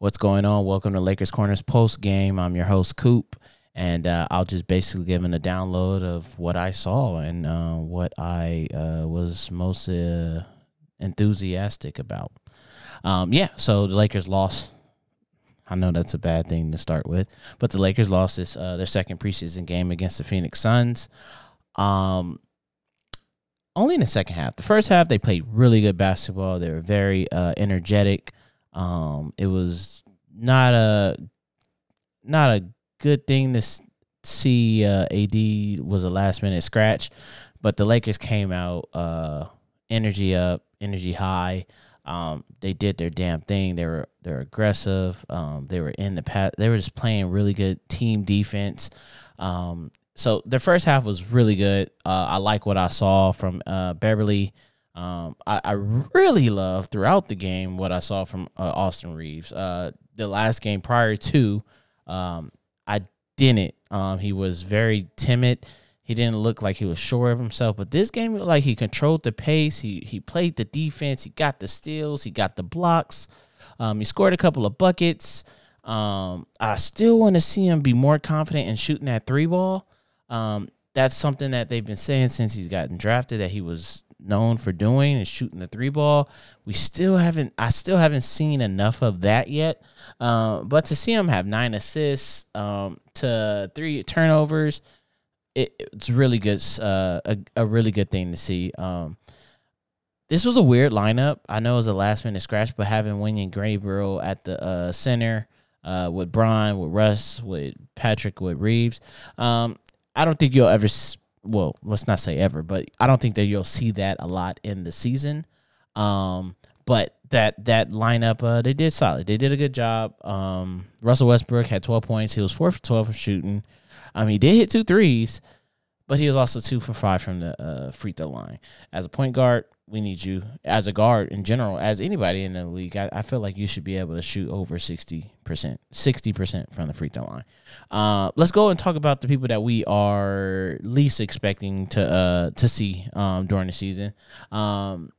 What's going on? Welcome to Lakers Corners post game. I'm your host Coop, and uh, I'll just basically give an a download of what I saw and uh, what I uh, was most uh, enthusiastic about. Um, yeah, so the Lakers lost. I know that's a bad thing to start with, but the Lakers lost this uh, their second preseason game against the Phoenix Suns. Um, only in the second half. The first half they played really good basketball. They were very uh, energetic. Um, it was not a not a good thing to see. Uh, AD was a last minute scratch, but the Lakers came out uh, energy up, energy high. Um, they did their damn thing. They were they're aggressive. Um, they were in the path. They were just playing really good team defense. Um, so the first half was really good. Uh, I like what I saw from uh, Beverley. Um, I, I, really love throughout the game what I saw from uh, Austin Reaves. Uh, the last game prior to, um, I didn't. Um, he was very timid. He didn't look like he was sure of himself. But this game like he controlled the pace. He he played the defense. He got the steals. He got the blocks. Um, he scored a couple of buckets. Um, I still want to see him be more confident in shooting that three ball. Um, that's something that they've been saying since he's gotten drafted that he was known for doing is shooting the three ball. We still haven't, I still haven't seen enough of that yet. Uh, but to see him have nine assists, um, to three turnovers, it, it's really good, uh, a, a really good thing to see. Um, this was a weird lineup. I know it was a last minute scratch, but having Wenyen Gabriel at the uh, center, uh, with Bron, with Russ, with Patrick, with Reaves. um, I don't think you'll ever. Well, let's not say ever, but I don't think that you'll see that a lot in the season. Um, but that that lineup, uh, they did solid. They did a good job. Um, Russell Westbrook had 12 points. He was four for 12 from shooting. I mean, he did hit two threes, but he was also two for five from the uh, free throw line. As a point guard, we need you as a guard in general, as anybody in the league. I, I feel like you should be able to shoot over sixty percent, sixty percent from the free throw line. Uh, let's go and talk about the people that we are least expecting to uh, to see um, during the season. Um,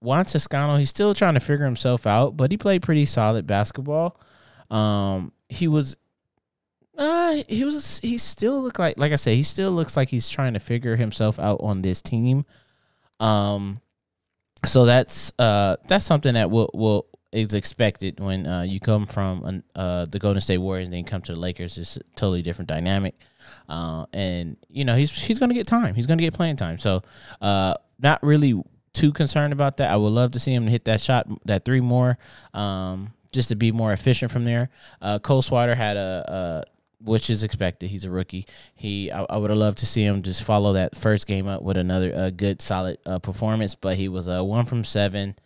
Juan Toscano, he's still trying to figure himself out, but he played pretty solid basketball. Um, he was uh, he was he still look like like I said, he still looks like he's trying to figure himself out on this team. Um, so that's uh that's something that will will is expected when uh, you come from uh, the Golden State Warriors and then come to the Lakers. It's a totally different dynamic, uh, and you know he's he's going to get time. He's going to get playing time. So, uh, not really too concerned about that. I would love to see him hit that shot, that three more, um, just to be more efficient from there. Uh, Cole Swider had a, which is expected. He's a rookie. He I, I would have loved to see him just follow that first game up with another uh, good solid uh, performance. But he was a uh, one from seven.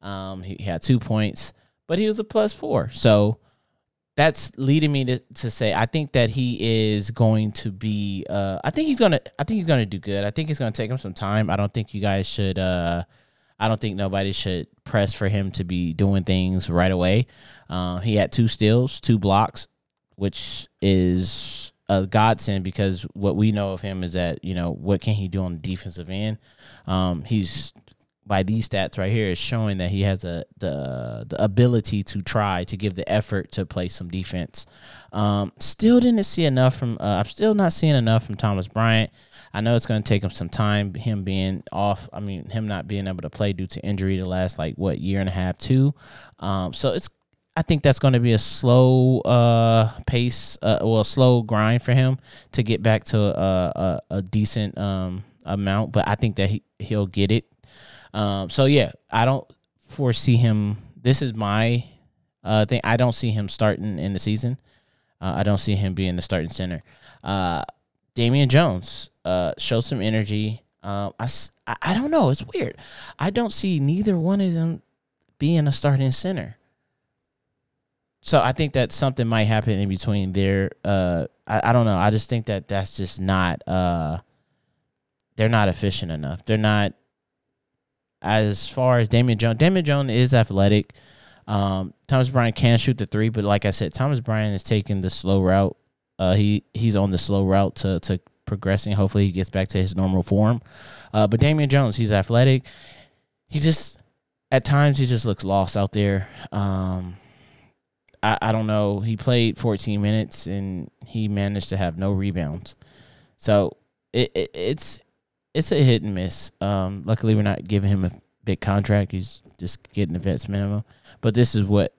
Um, he, he, had two points, but he was a plus four. So that's leading me to, to say I think that he is going to be. Uh, I think he's gonna. I think he's gonna do good. I think it's gonna take him some time. I don't think you guys should. Uh, I don't think nobody should press for him to be doing things right away. Uh, he had two steals, two blocks, which is a godsend because what we know of him is that you know what can he do on the defensive end. Um, he's by these stats right here is showing that he has a the the ability to try to give the effort to play some defense. Um, still didn't see enough from. Uh, I'm still not seeing enough from Thomas Bryant. I know it's going to take him some time. Him being off, I mean, him not being able to play due to injury the last like what year and a half, two. Um, so it's I think that's going to be a slow uh, pace, uh, well, a slow grind for him to get back to a, a, a decent um, amount. But I think that he he'll get it. Um, so yeah, I don't foresee him. This is my uh, thing. I don't see him starting in the season. Uh, I don't see him being the starting center. Uh, Damian Jones uh, show some energy. Um, I, I don't know. It's weird. I don't see neither one of them being a starting center so I think that something might happen in between there. Uh, I, I don't know. I just think that that's just not. Uh, they're not efficient enough. They're not. As far as Damian Jones, Damian Jones is athletic. Um, Thomas Bryant can shoot the three, but like I said, Thomas Bryant is taking the slow route. Uh, he he's on the slow route to to progressing. Hopefully, he gets back to his normal form. Uh, but Damian Jones, he's athletic. He just at times he just looks lost out there. Um, I, I don't know. He played 14 minutes and he managed to have no rebounds. So it, it it's it's a hit and miss. Um, luckily we're not giving him a big contract. He's just getting the vets minimum. But this is what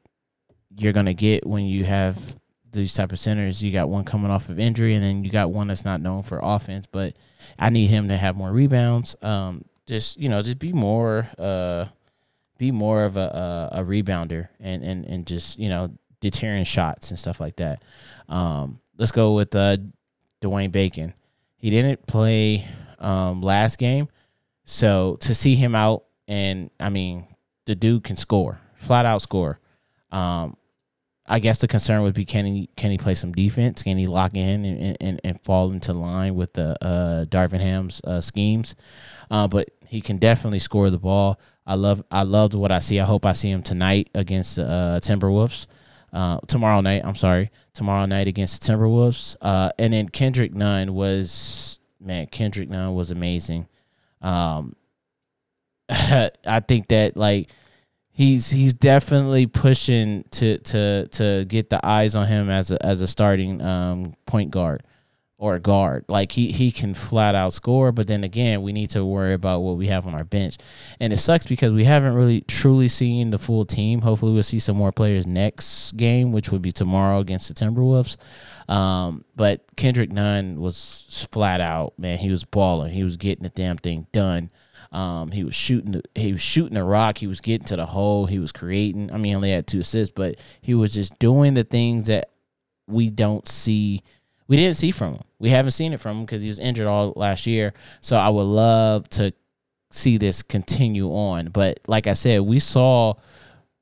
you're gonna get when you have these type of centers. You got one coming off of injury, and then you got one that's not known for offense. But I need him to have more rebounds. Um, just you know, just be more, uh, be more of a, a, a rebounder, and and and just you know, deterring shots and stuff like that. Um, let's go with uh, Dwayne Bacon. He didn't play um, last game, so to see him out, and I mean, the dude can score, flat out score. Um, I guess the concern would be can he can he play some defense? Can he lock in and, and, and fall into line with the uh, Darvin Ham's uh, schemes? Uh, but he can definitely score the ball. I love I loved what I see. I hope I see him tonight against the uh, Timberwolves. Uh, tomorrow night, I'm sorry, tomorrow night against the Timberwolves. Uh, and then Kendrick Nunn was man, Kendrick Nunn was amazing. Um, I think that like he's he's definitely pushing to to to get the eyes on him as a as a starting um, point guard or guard. Like he he can flat out score, but then again, we need to worry about what we have on our bench. And it sucks because we haven't really truly seen the full team. Hopefully we'll see some more players next game, which would be tomorrow against the Timberwolves. Um, but Kendrick Nunn was flat out, man. He was balling. He was getting the damn thing done. Um, he was shooting. The, He was shooting the rock. He was getting to the hole. He was creating. I mean, he only had two assists, but he was just doing the things that we don't see. We didn't see from him. We haven't seen it from him because he was injured all last year. So I would love to see this continue on. But like I said, we saw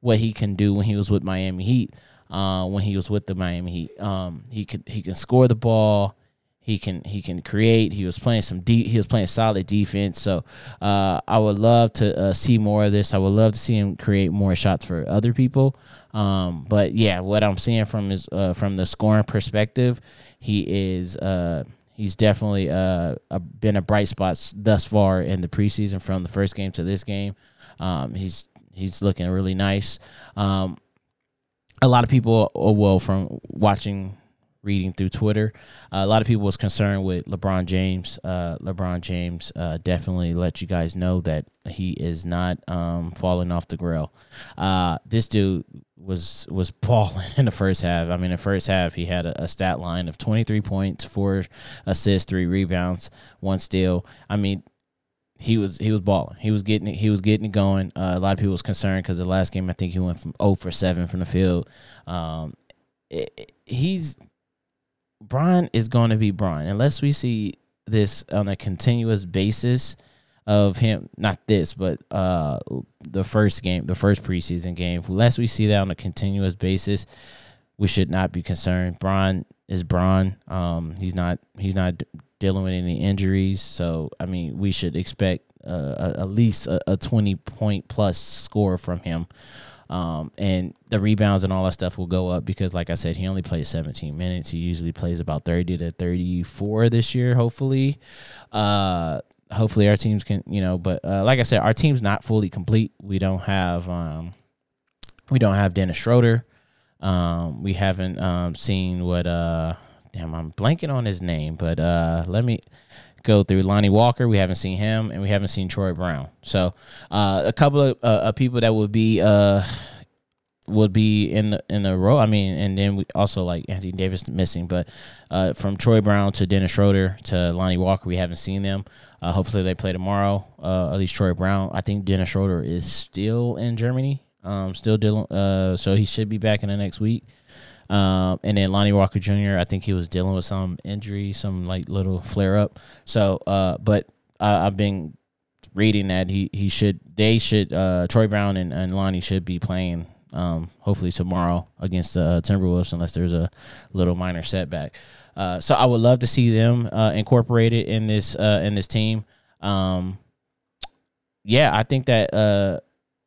what he can do when he was with Miami Heat. Uh, when he was with the Miami Heat, um, he could he can score the ball. He can he can create. He was playing some deep. He was playing solid defense. So uh, I would love to uh, see more of this. I would love to see him create more shots for other people. Um, but yeah, what I'm seeing from his uh, from the scoring perspective, he is uh, he's definitely uh, a, been a bright spot thus far in the preseason from the first game to this game. Um, he's he's looking really nice. Um, a lot of people, uh, well, from watching reading through Twitter. Uh, a lot of people was concerned with LeBron James. Uh, LeBron James uh, definitely let you guys know that he is not um, falling off the grill. Uh, this dude was was balling in the first half. I mean, the first half he had a, a stat line of twenty three points, four assists, three rebounds, one steal. I mean. He was he was balling. He was getting it. He was getting it going. Uh, a lot of people was concerned because the last game I think he went from 0 for seven from the field. Um, it, it, he's Bron is going to be Bron. Unless we see this on a continuous basis of him not this but uh the first game the first preseason game. Unless we see that on a continuous basis we should not be concerned. Bron is Bron. Um he's not he's not dealing with any injuries. So I mean we should expect uh, at least a, a 20 point plus score from him um, and the rebounds and all that stuff will go up because, like I said, he only plays 17 minutes. He usually plays about 30 to 34 this year, hopefully. Uh, hopefully our teams can, you know, but uh, like I said, our team's not fully complete. We don't have, um, we don't have Dennis Schroeder. Um, we haven't um, seen what, uh, damn, I'm blanking on his name, but uh, let me go through Lonnie Walker. We haven't seen him, and we haven't seen Troy Brown. So uh, a couple of, uh, people that would be uh, would be in the in the row. I mean, and then we also like Anthony Davis missing, but uh, from Troy Brown to Dennis Schroeder to Lonnie Walker, we haven't seen them. Uh, hopefully, they play tomorrow. Uh, at least Troy Brown. I think Dennis Schroeder is still in Germany. Um, still dealing. Uh, so he should be back in the next week. Um, and then Lonnie Walker Jr. I think he was dealing with some injury, some like little flare up. So, uh, but I, I've been reading that he he should they should uh, Troy Brown and, and Lonnie should be playing um, hopefully tomorrow against the uh, Timberwolves unless there's a little minor setback. Uh, so I would love to see them uh, incorporated in this uh, in this team. Um, yeah, I think that uh,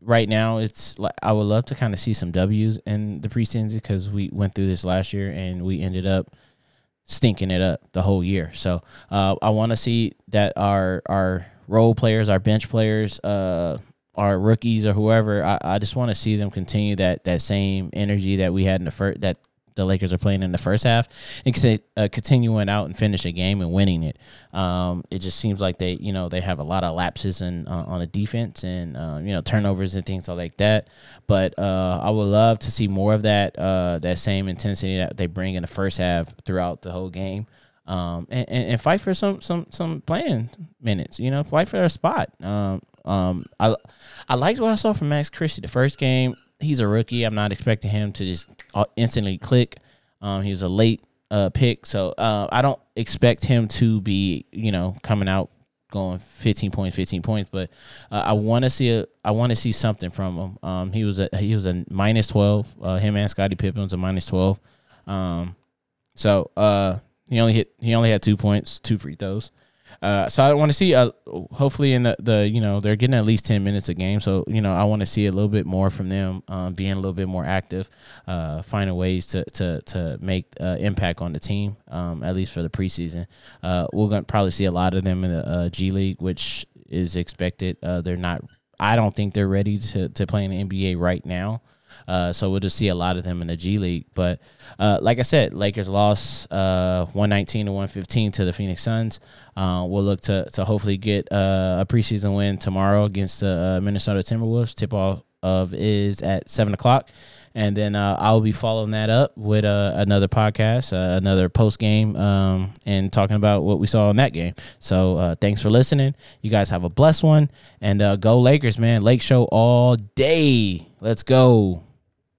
right now it's like I would love to kind of see some W's in the preseason because we went through this last year and we ended up stinking it up the whole year. So uh, I want to see that our our role players, our bench players, uh, our rookies or whoever, I, I just want to see them continue that that same energy that we had in the first that the Lakers are playing in the first half and uh, continuing out and finish a game and winning it. Um, it just seems like they, you know, they have a lot of lapses and uh, on the defense and uh, you know turnovers and things like that. But uh, I would love to see more of that uh, that same intensity that they bring in the first half throughout the whole game. Um, and, and, and, fight for some some some playing minutes. You know, fight for a spot. Um, um, I I liked what I saw from Max Christie the first game. He's a rookie. I'm not expecting him to just uh, instantly click. Um, he was a late uh, pick, so uh, I don't expect him to be you know coming out going 15 points, 15 points. But uh, I want to see a I want to see something from him. Um, he was a he was a minus 12. Uh, him and Scotty Pippen was a minus 12. Um, so uh, he only hit he only had two points, two free throws. Uh, so I want to see. Uh, hopefully, in the, the you know they're getting at least ten minutes a game. So you know I want to see a little bit more from them, um, being a little bit more active, uh, finding ways to to to make uh, impact on the team. Um, at least for the preseason, uh, we're gonna probably see a lot of them in the uh, G League, which is expected. Uh, they're not. I don't think they're ready to to play in the NBA right now. Uh, so we'll just see a lot of them in the G League. But uh, like I said, Lakers lost uh, 119 to 115 to the Phoenix Suns. Uh, we'll look to to hopefully get a preseason win tomorrow against the Minnesota Timberwolves. Tip off of is at seven o'clock. And then I'll be following that up with another podcast, another post game, um, and talking about what we saw in that game. So thanks for listening. You guys have a blessed one, and go Lakers, man! Lake Show all day. Let's go.